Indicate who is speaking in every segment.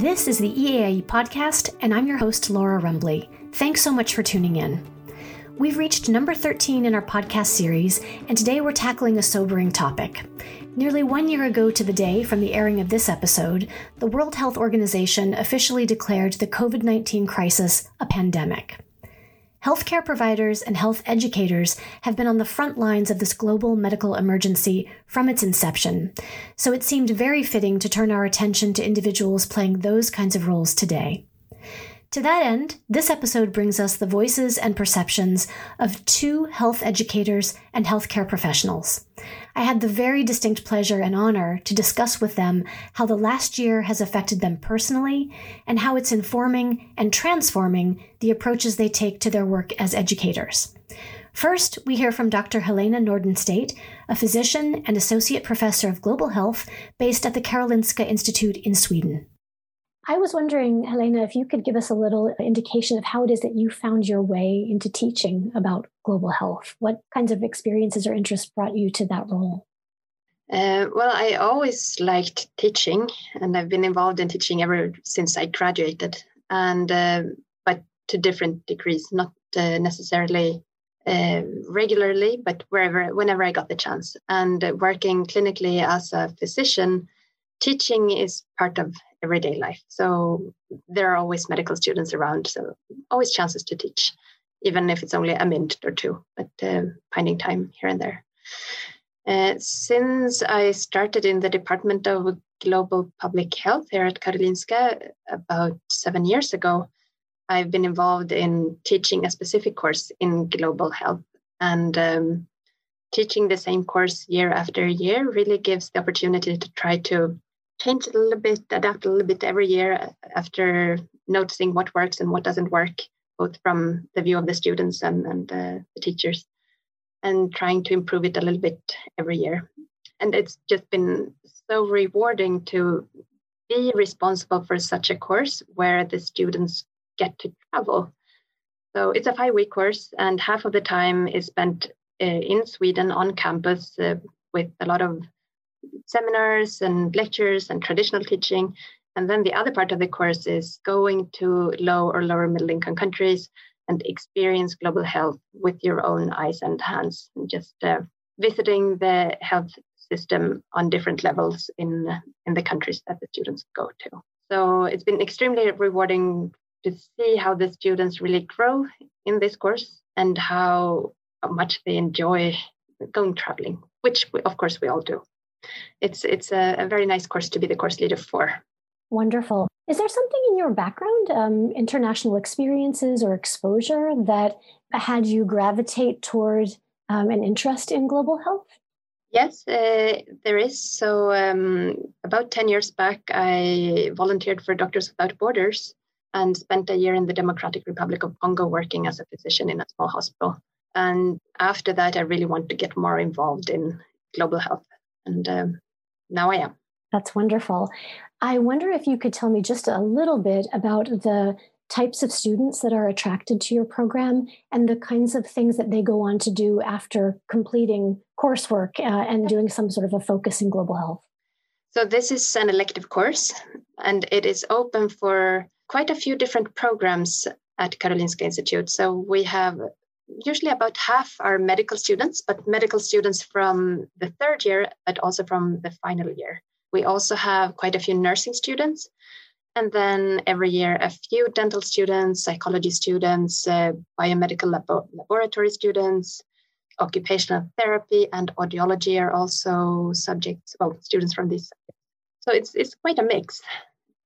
Speaker 1: This is the EAIE podcast, and I'm your host, Laura Rumbley. Thanks so much for tuning in. We've reached number 13 in our podcast series, and today we're tackling a sobering topic. Nearly one year ago to the day from the airing of this episode, the World Health Organization officially declared the COVID 19 crisis a pandemic. Healthcare providers and health educators have been on the front lines of this global medical emergency from its inception, so it seemed very fitting to turn our attention to individuals playing those kinds of roles today. To that end, this episode brings us the voices and perceptions of two health educators and healthcare professionals. I had the very distinct pleasure and honor to discuss with them how the last year has affected them personally and how it's informing and transforming the approaches they take to their work as educators. First, we hear from Dr. Helena Nordenstedt, a physician and associate professor of global health based at the Karolinska Institute in Sweden. I was wondering, Helena, if you could give us a little indication of how it is that you found your way into teaching about global health. What kinds of experiences or interests brought you to that role?
Speaker 2: Uh, well, I always liked teaching, and I've been involved in teaching ever since I graduated, and uh, but to different degrees, not uh, necessarily uh, regularly, but wherever, whenever I got the chance. And uh, working clinically as a physician, teaching is part of everyday life. So there are always medical students around, so always chances to teach, even if it's only a minute or two, but uh, finding time here and there. Uh, since I started in the Department of Global Public Health here at Karolinska about seven years ago, I've been involved in teaching a specific course in global health. And um, teaching the same course year after year really gives the opportunity to try to change it a little bit, adapt a little bit every year after noticing what works and what doesn't work, both from the view of the students and, and uh, the teachers, and trying to improve it a little bit every year. And it's just been so rewarding to be responsible for such a course where the students get to travel. So it's a five week course, and half of the time is spent uh, in Sweden on campus uh, with a lot of seminars and lectures and traditional teaching. And then the other part of the course is going to low or lower middle income countries and experience global health with your own eyes and hands, and just uh, visiting the health system on different levels in in the countries that the students go to. So it's been extremely rewarding to see how the students really grow in this course and how much they enjoy going traveling, which we, of course we all do it's it's a, a, very nice course to be the course leader for.
Speaker 1: Wonderful. Is there something in your background, um, international experiences or exposure, that had you gravitate toward um, an interest in global health?
Speaker 2: Yes, uh, there is. So, um, about 10 years back, I volunteered for Doctors Without Borders and spent a year in the Democratic Republic of Congo working as a physician in a small hospital. And after that, I really wanted to get more involved in global health and um, now I am.
Speaker 1: That's wonderful. I wonder if you could tell me just a little bit about the types of students that are attracted to your program and the kinds of things that they go on to do after completing coursework uh, and doing some sort of a focus in global health.
Speaker 2: So, this is an elective course and it is open for quite a few different programs at Karolinska Institute. So, we have usually about half are medical students, but medical students from the third year, but also from the final year. We also have quite a few nursing students. And then every year, a few dental students, psychology students, uh, biomedical labo- laboratory students, occupational therapy, and audiology are also subjects, well, students from these. So it's, it's quite a mix,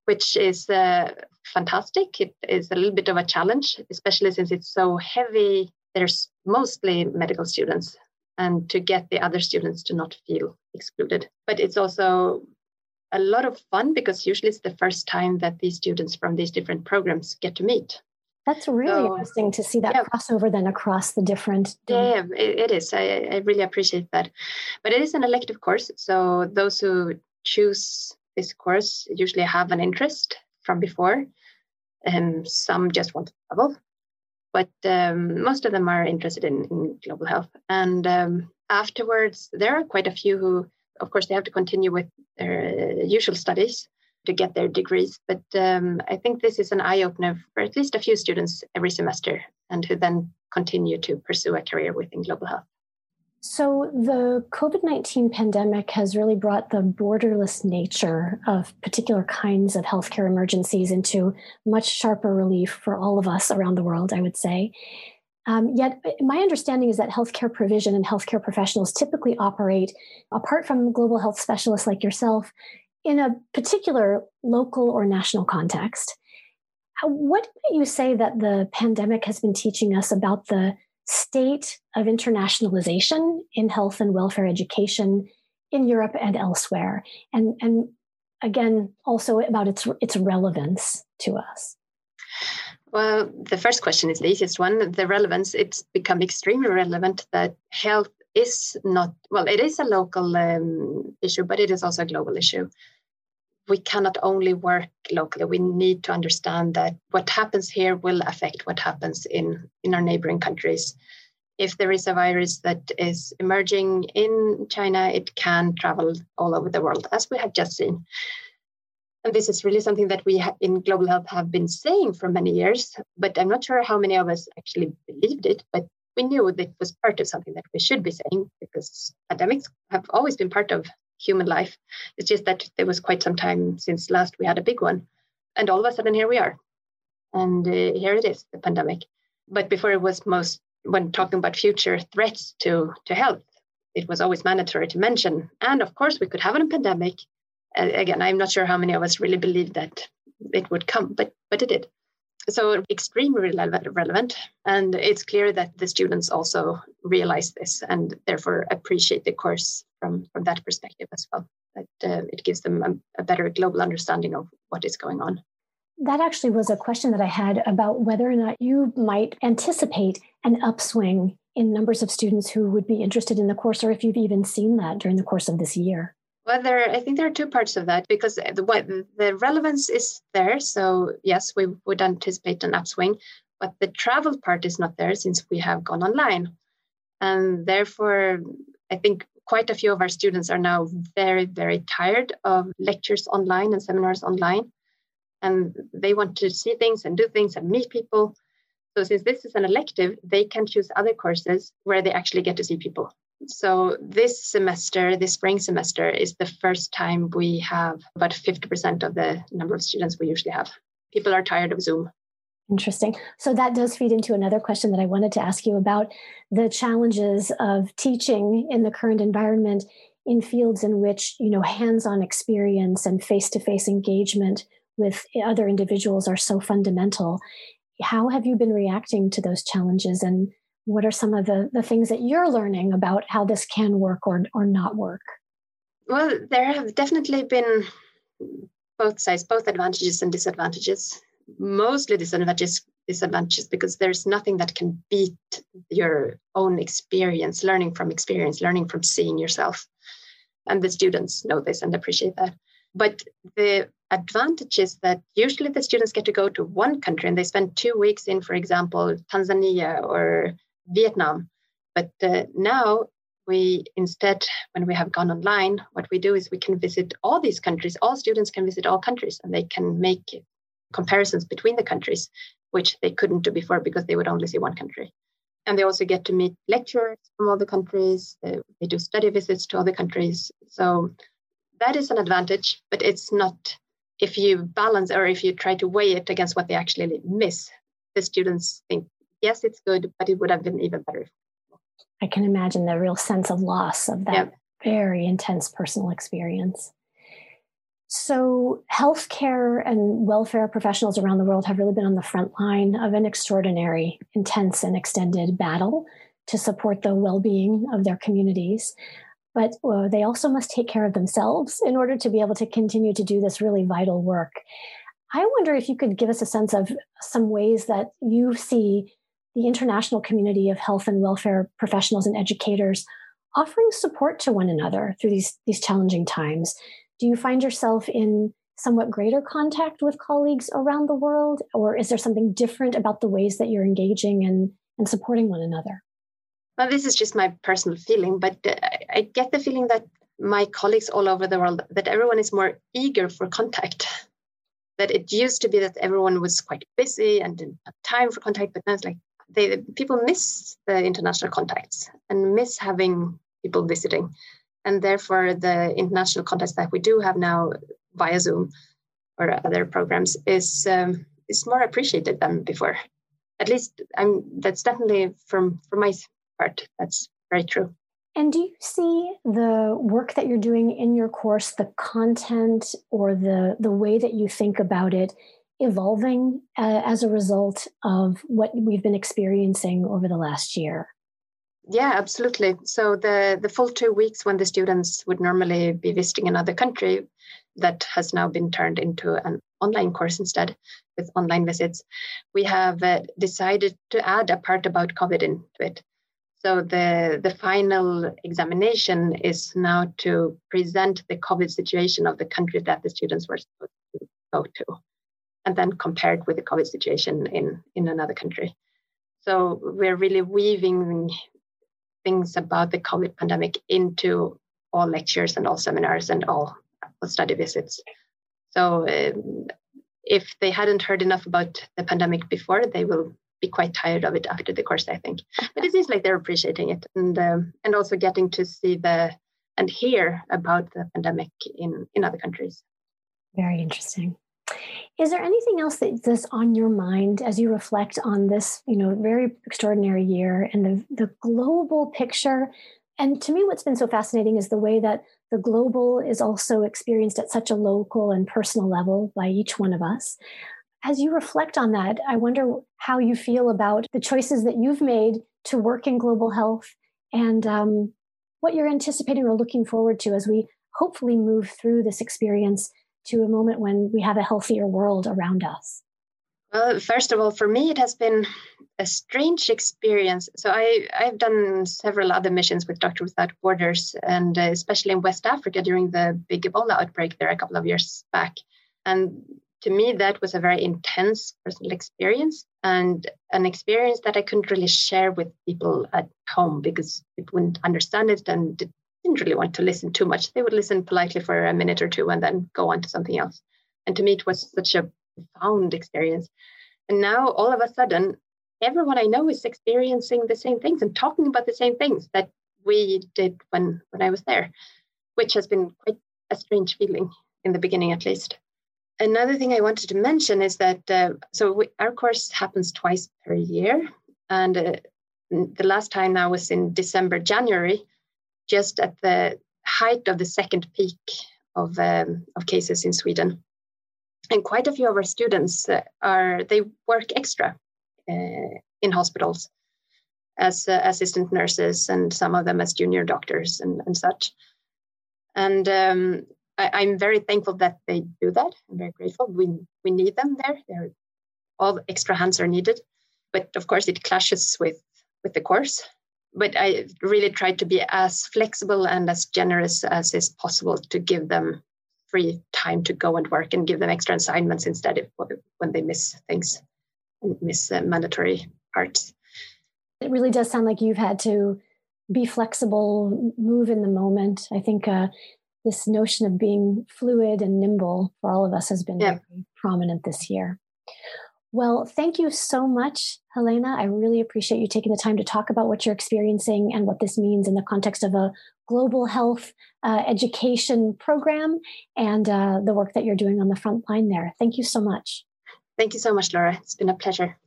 Speaker 2: which is uh, fantastic. It is a little bit of a challenge, especially since it's so heavy there's mostly medical students and to get the other students to not feel excluded. But it's also a lot of fun because usually it's the first time that these students from these different programs get to meet.
Speaker 1: That's really so, interesting to see that yeah. crossover then across the different.
Speaker 2: Yeah, it, it is. I, I really appreciate that. But it is an elective course. So those who choose this course usually have an interest from before. And some just want to travel but um, most of them are interested in, in global health. And um, afterwards, there are quite a few who of course, they have to continue with their usual studies to get their degrees. But um, I think this is an eye opener for at least a few students every semester and who then continue to pursue a career within global health.
Speaker 1: So, the COVID 19 pandemic has really brought the borderless nature of particular kinds of healthcare emergencies into much sharper relief for all of us around the world, I would say. Um, yet, my understanding is that healthcare provision and healthcare professionals typically operate, apart from global health specialists like yourself, in a particular local or national context. What might you say that the pandemic has been teaching us about the state of internationalization in health and welfare education in Europe and elsewhere? And, and again, also about its, its relevance to us.
Speaker 2: Well, the first question is the easiest one. The relevance, it's become extremely relevant that health is not, well, it is a local um, issue, but it is also a global issue. We cannot only work locally. We need to understand that what happens here will affect what happens in, in our neighboring countries. If there is a virus that is emerging in China, it can travel all over the world, as we have just seen. And this is really something that we in global health have been saying for many years, but I'm not sure how many of us actually believed it. But we knew that it was part of something that we should be saying because pandemics have always been part of human life. It's just that there was quite some time since last we had a big one. And all of a sudden, here we are. And uh, here it is, the pandemic. But before it was most, when talking about future threats to, to health, it was always mandatory to mention. And of course, we could have a pandemic again, I'm not sure how many of us really believed that it would come, but but it did. So extremely relevant, and it's clear that the students also realize this and therefore appreciate the course from from that perspective as well. That uh, it gives them a, a better global understanding of what is going on.
Speaker 1: That actually was a question that I had about whether or not you might anticipate an upswing in numbers of students who would be interested in the course, or if you've even seen that during the course of this year.
Speaker 2: Well, there, I think there are two parts of that because the what, the relevance is there. So yes, we would anticipate an upswing, but the travel part is not there since we have gone online, and therefore, I think quite a few of our students are now very, very tired of lectures online and seminars online, and they want to see things and do things and meet people. So since this is an elective, they can choose other courses where they actually get to see people. So this semester, this spring semester, is the first time we have about 50% of the number of students we usually have. People are tired of Zoom.
Speaker 1: Interesting. So that does feed into another question that I wanted to ask you about the challenges of teaching in the current environment in fields in which, you know, hands-on experience and face-to-face engagement with other individuals are so fundamental. How have you been reacting to those challenges and what are some of the, the things that you're learning about how this can work or, or not work?
Speaker 2: Well, there have definitely been both sides, both advantages and disadvantages. Mostly disadvantages, disadvantages because there's nothing that can beat your own experience, learning from experience, learning from seeing yourself. And the students know this and appreciate that. But the advantage is that usually the students get to go to one country and they spend two weeks in, for example, Tanzania or Vietnam. But uh, now we instead, when we have gone online, what we do is we can visit all these countries. All students can visit all countries and they can make comparisons between the countries, which they couldn't do before because they would only see one country. And they also get to meet lecturers from all the countries. They, they do study visits to other countries. So that is an advantage, but it's not if you balance or if you try to weigh it against what they actually miss. The students think yes, it's good, but it would have been even better.
Speaker 1: I can imagine the real sense of loss of that yep. very intense personal experience. So, healthcare and welfare professionals around the world have really been on the front line of an extraordinary, intense, and extended battle to support the well being of their communities. But uh, they also must take care of themselves in order to be able to continue to do this really vital work. I wonder if you could give us a sense of some ways that you see the international community of health and welfare professionals and educators offering support to one another through these, these challenging times. Do you find yourself in somewhat greater contact with colleagues around the world, or is there something different about the ways that you're engaging and, and supporting one another?
Speaker 2: Well, this is just my personal feeling, but uh, I get the feeling that my colleagues all over the world that everyone is more eager for contact. That it used to be that everyone was quite busy and didn't have time for contact, but now it's like they people miss the international contacts and miss having people visiting, and therefore the international contacts that we do have now via Zoom or other programs is um, is more appreciated than before. At least I'm that's definitely from from my part. That's very true.
Speaker 1: And do you see the work that you're doing in your course, the content or the the way that you think about it evolving uh, as a result of what we've been experiencing over the last year?
Speaker 2: Yeah, absolutely. So the the full two weeks when the students would normally be visiting another country, that has now been turned into an online course instead with online visits. We have uh, decided to add a part about COVID into it. So the, the final examination is now to present the COVID situation of the country that the students were supposed to go to, and then compared with the COVID situation in, in another country. So we're really weaving things about the COVID pandemic into all lectures and all seminars and all study visits. So um, if they hadn't heard enough about the pandemic before, they will be quite tired of it after the course, I think. But it seems like they're appreciating it and um, and also getting to see the and hear about the pandemic in in other countries.
Speaker 1: Very interesting. Is there anything else that's on your mind as you reflect on this, you know, very extraordinary year and the the global picture? And to me, what's been so fascinating is the way that the global is also experienced at such a local and personal level by each one of us. As you reflect on that, I wonder how you feel about the choices that you've made to work in global health and um, what you're anticipating or looking forward to as we hopefully move through this experience to a moment when we have a healthier world around us.
Speaker 2: Well, first of all, for me, it has been a strange experience. So I, I've done several other missions with Doctors Without Borders, and uh, especially in West Africa during the big Ebola outbreak there a couple of years back. And to me, that was a very intense personal experience and an experience that I couldn't really share with people at home because people wouldn't understand it and didn't really want to listen too much. They would listen politely for a minute or two and then go on to something else. And to me, it was such a profound experience. And now all of a sudden, everyone I know is experiencing the same things and talking about the same things that we did when, when I was there, which has been quite a strange feeling in the beginning, at least. Another thing I wanted to mention is that uh, so we, our course happens twice per year, and uh, the last time now was in December, January, just at the height of the second peak of um, of cases in Sweden. And quite a few of our students uh, are they work extra uh, in hospitals as uh, assistant nurses and some of them as junior doctors and, and such. And um, I, am very thankful that they do that. I'm very grateful. We we need them there. They're, all extra hands are needed. But of course it clashes with with the course but i really try to be as flexible and as generous as is possible to give them free time to go and work and give them extra assignments instead of when they miss things and miss uh, mandatory parts.
Speaker 1: It really does sound like you've had to be flexible, move in the moment. I think uh, this notion of being fluid and nimble for all of us has been yeah. very prominent this year. Well, thank you so much, Helena. I really appreciate you taking the time to talk about what you're experiencing and what this means in the context of a global health uh, education program and uh, the work that you're doing on the front line there. Thank you so much.
Speaker 2: Thank you so much, Laura. It's been a pleasure.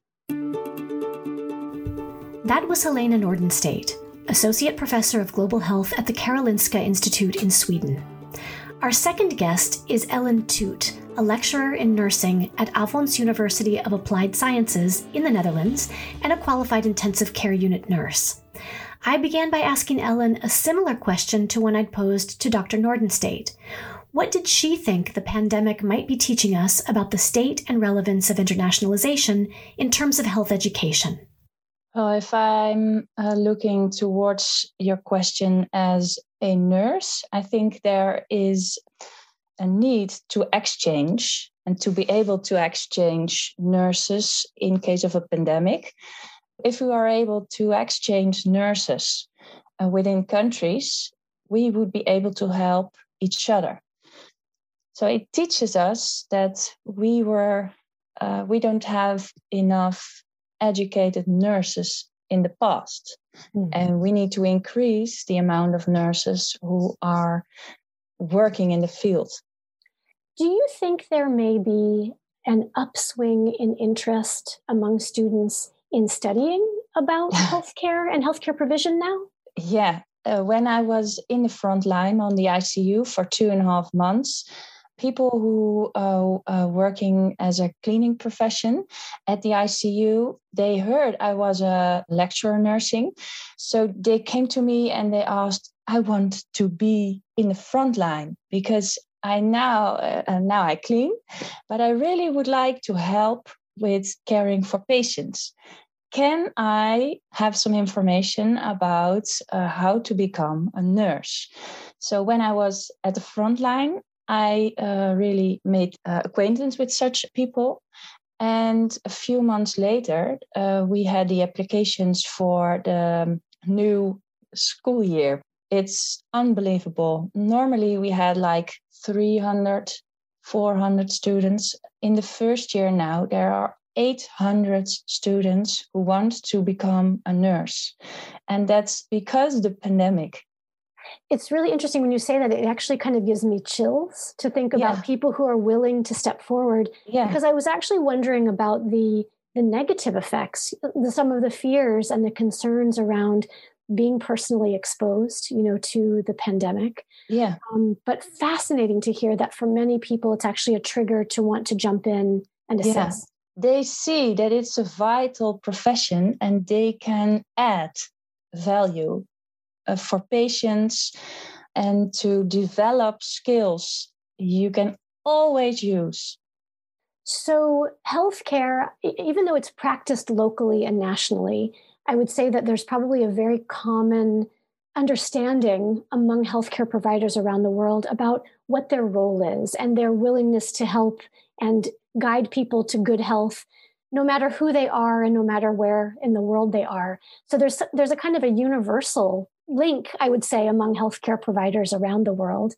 Speaker 1: That was Helena Nordenstedt, Associate Professor of Global Health at the Karolinska Institute in Sweden. Our second guest is Ellen Toot, a lecturer in nursing at Avans University of Applied Sciences in the Netherlands and a qualified intensive care unit nurse. I began by asking Ellen a similar question to one I'd posed to Dr. Nordenstedt. What did she think the pandemic might be teaching us about the state and relevance of internationalization in terms of health education?
Speaker 3: Well, if I'm uh, looking towards your question as a nurse, I think there is a need to exchange and to be able to exchange nurses in case of a pandemic. If we are able to exchange nurses uh, within countries, we would be able to help each other. So it teaches us that we were uh, we don't have enough educated nurses in the past, mm. and we need to increase the amount of nurses who are working in the field.
Speaker 1: Do you think there may be an upswing in interest among students in studying about healthcare and healthcare provision now?
Speaker 3: Yeah. Uh, when I was in the front line on the ICU for two and a half months, people who are uh, uh, working as a cleaning profession at the ICU, they heard I was a lecturer nursing. So they came to me and they asked, I want to be in the front line because I now uh, now I clean, but I really would like to help with caring for patients. Can I have some information about uh, how to become a nurse? So when I was at the front line, I uh, really made uh, acquaintance with such people. And a few months later, uh, we had the applications for the new school year. It's unbelievable. Normally, we had like 300, 400 students. In the first year now, there are 800 students who want to become a nurse. And that's because the pandemic
Speaker 1: it's really interesting when you say that it actually kind of gives me chills to think about yeah. people who are willing to step forward yeah. because i was actually wondering about the the negative effects the, some of the fears and the concerns around being personally exposed you know to the pandemic
Speaker 3: yeah
Speaker 1: um, but fascinating to hear that for many people it's actually a trigger to want to jump in and assist yeah.
Speaker 3: they see that it's a vital profession and they can add value uh, Uh, for patients and to develop skills you can always use.
Speaker 1: So, healthcare, even though it's practiced locally and nationally, I would say that there's probably a very common understanding among healthcare providers around the world about what their role is and their willingness to help and guide people to good health no matter who they are and no matter where in the world they are so there's there's a kind of a universal link, I would say, among healthcare providers around the world.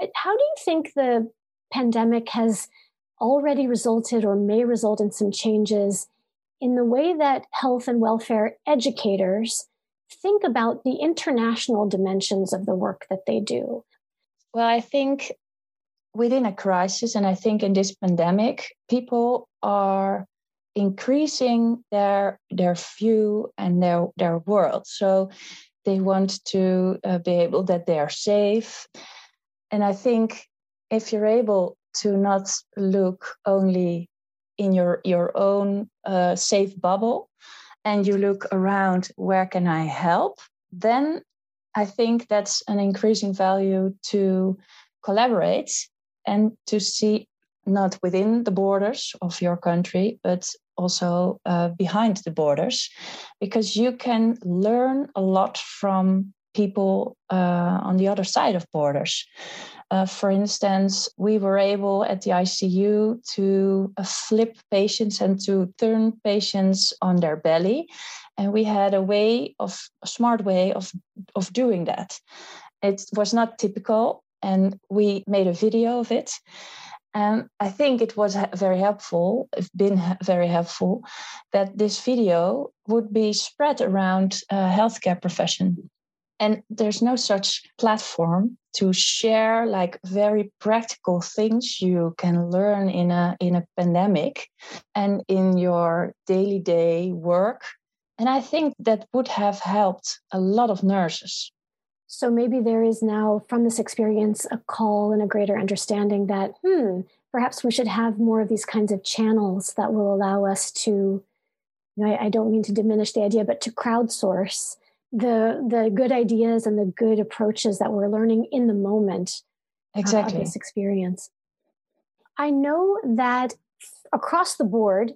Speaker 1: Uh, how do you think the pandemic has already resulted or may result in some changes in the way that health and welfare educators think about the international dimensions of the work that they do?
Speaker 3: Well, I think within a crisis, and I think in this pandemic, people are increasing their their view and their their world. So they want to uh, be able that they are safe. And I think if you're able to not look only in your your own uh, safe bubble and you look around where can i help then i think that's an increasing value to collaborate and to see not within the borders of your country, but also uh, behind the borders, because you can learn a lot from people uh, on the other side of borders. Uh, for instance, we were able at the ICU to uh, flip patients and to turn patients on their belly. And we had a way of a smart way of, of doing that. It was not typical, and we made a video of it. And I think it was very helpful, it's been very helpful, that this video would be spread around uh, healthcare profession. And there's no such platform to share like very practical things you can learn in a in a pandemic and in your daily day work. And I think that would have helped a lot of nurses.
Speaker 1: So maybe there is now, from this experience, a call and a greater understanding that, hmm, perhaps we should have more of these kinds of channels that will allow us to, you know, I, I don't mean to diminish the idea, but to crowdsource the the good ideas and the good approaches that we're learning in the moment
Speaker 3: exactly.
Speaker 1: of this experience. I know that across the board,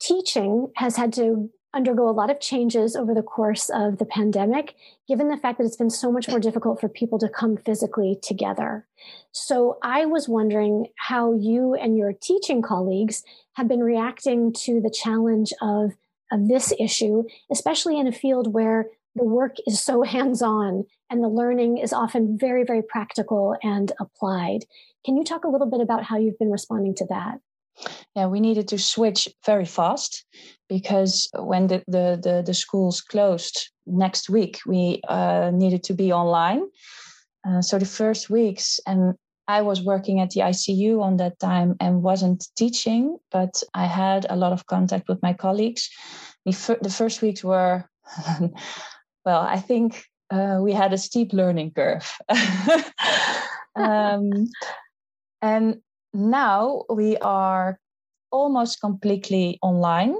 Speaker 1: teaching has had to undergo a lot of changes over the course of the pandemic, given the fact that it's been so much more difficult for people to come physically together. So I was wondering how you and your teaching colleagues have been reacting to the challenge of, of this issue, especially in a field where the work is so hands on and the learning is often very, very practical and applied. Can you talk a little bit about how you've been responding to that?
Speaker 3: Yeah, we needed to switch very fast because when the, the, the, the schools closed next week, we uh, needed to be online. Uh, so the first weeks, and I was working at the ICU on that time and wasn't teaching, but I had a lot of contact with my colleagues. The, fir- the first weeks were, well, I think uh, we had a steep learning curve. um, and now we are almost completely online.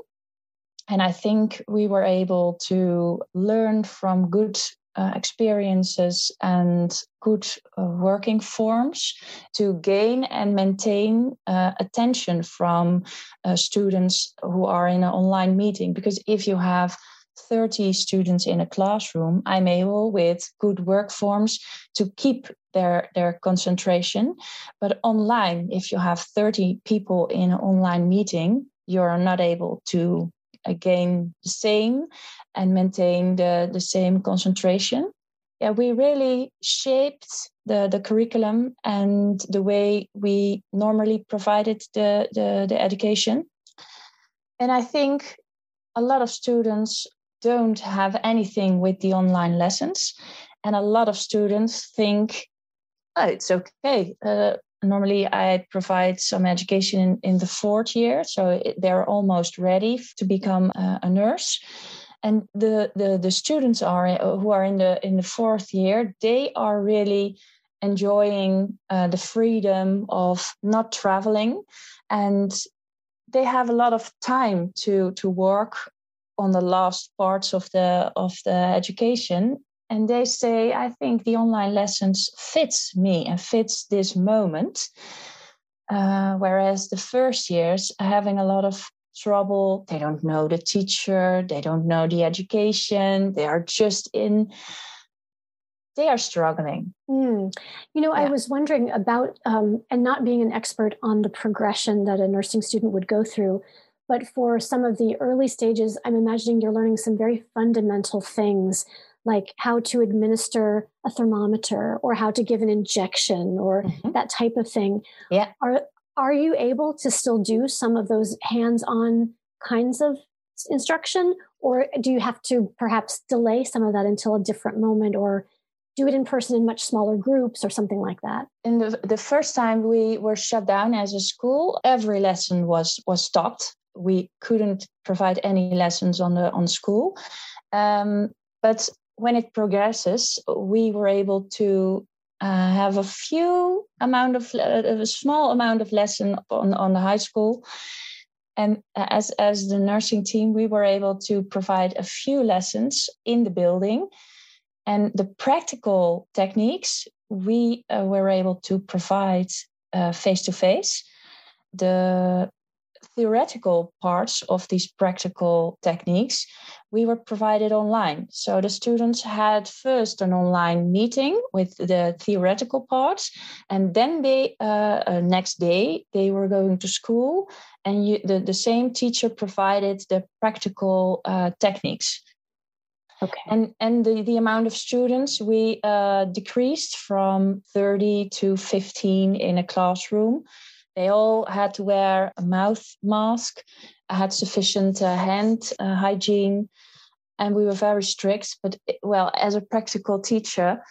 Speaker 3: And I think we were able to learn from good uh, experiences and good uh, working forms to gain and maintain uh, attention from uh, students who are in an online meeting. Because if you have 30 students in a classroom, I'm able with good work forms to keep their, their concentration. But online, if you have 30 people in an online meeting, you're not able to again the same and maintain the, the same concentration. Yeah, we really shaped the, the curriculum and the way we normally provided the, the, the education. And I think a lot of students don't have anything with the online lessons. And a lot of students think, oh, it's okay. Uh, normally I provide some education in, in the fourth year, so they're almost ready to become a, a nurse. And the, the the students are uh, who are in the in the fourth year, they are really enjoying uh, the freedom of not traveling, and they have a lot of time to to work on the last parts of the of the education and they say i think the online lessons fits me and fits this moment uh, whereas the first years are having a lot of trouble they don't know the teacher they don't know the education they are just in they are struggling
Speaker 1: mm. you know yeah. i was wondering about um, and not being an expert on the progression that a nursing student would go through but for some of the early stages i'm imagining you're learning some very fundamental things like how to administer a thermometer or how to give an injection or mm-hmm. that type of thing.
Speaker 3: Yeah.
Speaker 1: Are are you able to still do some of those hands-on kinds of instruction or do you have to perhaps delay some of that until a different moment or do it in person in much smaller groups or something like that
Speaker 3: in the, the first time we were shut down as a school every lesson was was stopped we couldn't provide any lessons on the on school. Um, but when it progresses, we were able to uh, have a few amount of uh, a small amount of lesson on on the high school, and as as the nursing team, we were able to provide a few lessons in the building, and the practical techniques we uh, were able to provide face to face. The theoretical parts of these practical techniques we were provided online. So the students had first an online meeting with the theoretical parts, and then they uh, uh, next day they were going to school, and you, the the same teacher provided the practical uh, techniques.
Speaker 1: Okay.
Speaker 3: And and the, the amount of students we uh, decreased from 30 to 15 in a classroom. They all had to wear a mouth mask, had sufficient uh, hand uh, hygiene, and we were very strict. But well, as a practical teacher,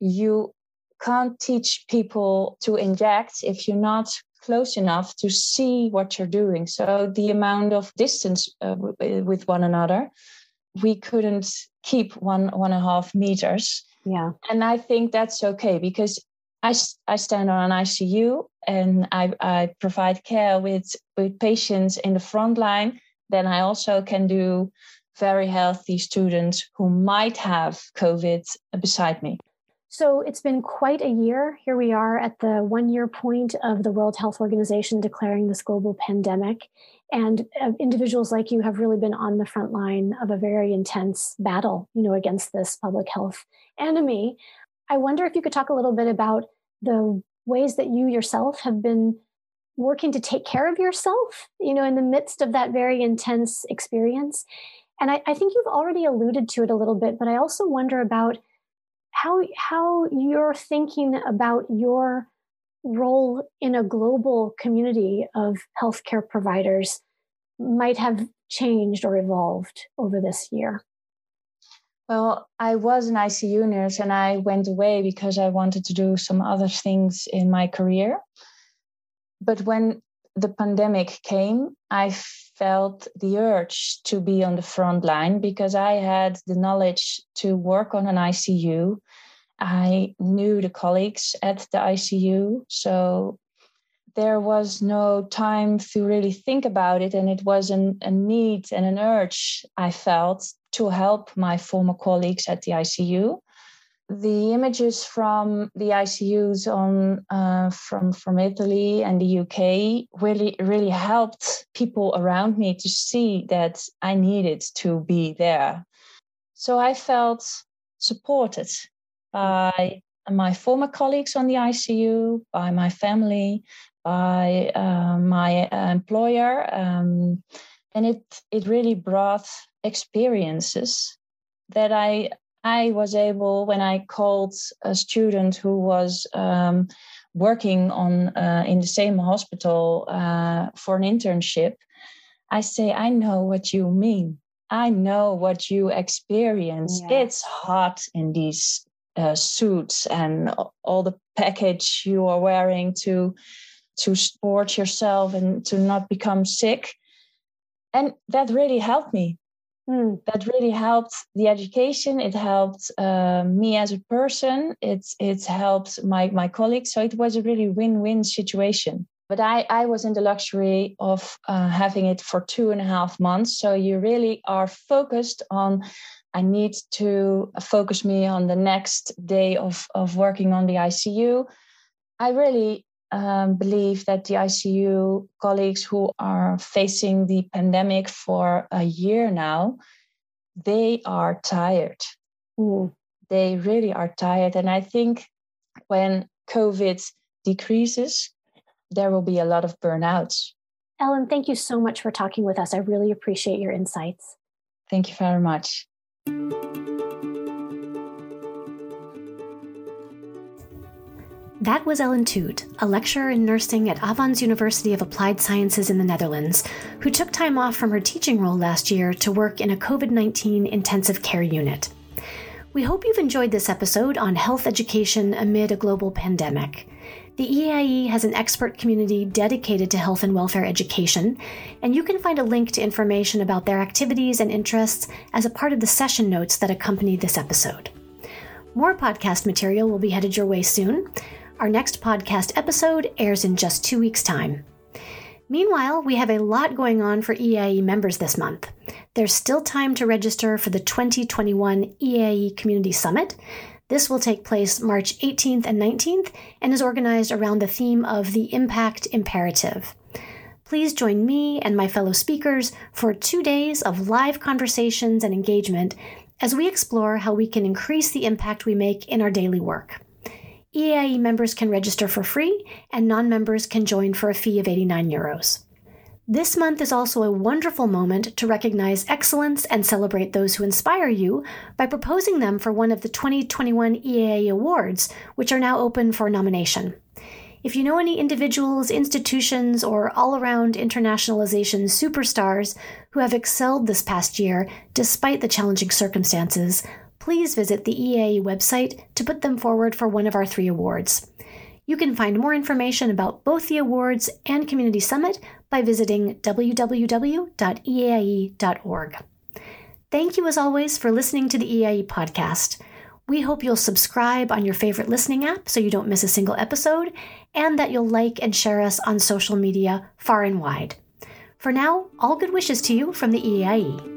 Speaker 3: you can't teach people to inject if you're not close enough to see what you're doing. So the amount of distance uh, with one another, we couldn't keep one one and a half meters.
Speaker 1: Yeah,
Speaker 3: and I think that's okay because I, I stand on an ICU and I, I provide care with, with patients in the front line. Then I also can do very healthy students who might have COVID beside me.
Speaker 1: So it's been quite a year. Here we are at the one year point of the World Health Organization declaring this global pandemic. And uh, individuals like you have really been on the front line of a very intense battle, you know, against this public health enemy. I wonder if you could talk a little bit about the ways that you yourself have been working to take care of yourself, you know, in the midst of that very intense experience. And I, I think you've already alluded to it a little bit, but I also wonder about
Speaker 4: how how you're thinking about your role in a global community of healthcare providers might have changed or evolved over this year.
Speaker 3: Well, I was an ICU nurse and I went away because I wanted to do some other things in my career. But when the pandemic came, I felt the urge to be on the front line because I had the knowledge to work on an ICU. I knew the colleagues at the ICU. So there was no time to really think about it. And it was an, a need and an urge I felt to help my former colleagues at the ICU the images from the ICUs on uh, from from Italy and the UK really really helped people around me to see that I needed to be there. So I felt supported by my former colleagues on the ICU, by my family, by uh, my employer, um, and it it really brought experiences that I I was able, when I called a student who was um, working on uh, in the same hospital uh, for an internship, I say, I know what you mean. I know what you experience. Yeah. It's hot in these uh, suits and all the package you are wearing to to support yourself and to not become sick. And that really helped me Mm. That really helped the education. It helped uh, me as a person. It's it's helped my my colleagues. So it was a really win-win situation. But I I was in the luxury of uh, having it for two and a half months. So you really are focused on. I need to focus me on the next day of of working on the ICU. I really um, believe that the ICU colleagues who are facing the pandemic for a year now, they are tired. Ooh. They really are tired. And I think when COVID decreases, there will be a lot of burnouts.
Speaker 4: Ellen, thank you so much for talking with us. I really appreciate your insights.
Speaker 3: Thank you very much.
Speaker 4: That was Ellen Toot, a lecturer in nursing at Avans University of Applied Sciences in the Netherlands, who took time off from her teaching role last year to work in a COVID 19 intensive care unit. We hope you've enjoyed this episode on health education amid a global pandemic. The EAIE has an expert community dedicated to health and welfare education, and you can find a link to information about their activities and interests as a part of the session notes that accompany this episode. More podcast material will be headed your way soon. Our next podcast episode airs in just two weeks' time. Meanwhile, we have a lot going on for EAIE members this month. There's still time to register for the 2021 EAIE Community Summit. This will take place March 18th and 19th and is organized around the theme of the Impact Imperative. Please join me and my fellow speakers for two days of live conversations and engagement as we explore how we can increase the impact we make in our daily work. EAIE members can register for free, and non members can join for a fee of 89 euros. This month is also a wonderful moment to recognize excellence and celebrate those who inspire you by proposing them for one of the 2021 EAIE Awards, which are now open for nomination. If you know any individuals, institutions, or all around internationalization superstars who have excelled this past year despite the challenging circumstances, please visit the EAIE website to put them forward for one of our three awards. You can find more information about both the awards and Community Summit by visiting www.eaie.org. Thank you, as always, for listening to the EAIE podcast. We hope you'll subscribe on your favorite listening app so you don't miss a single episode, and that you'll like and share us on social media far and wide. For now, all good wishes to you from the EAIE.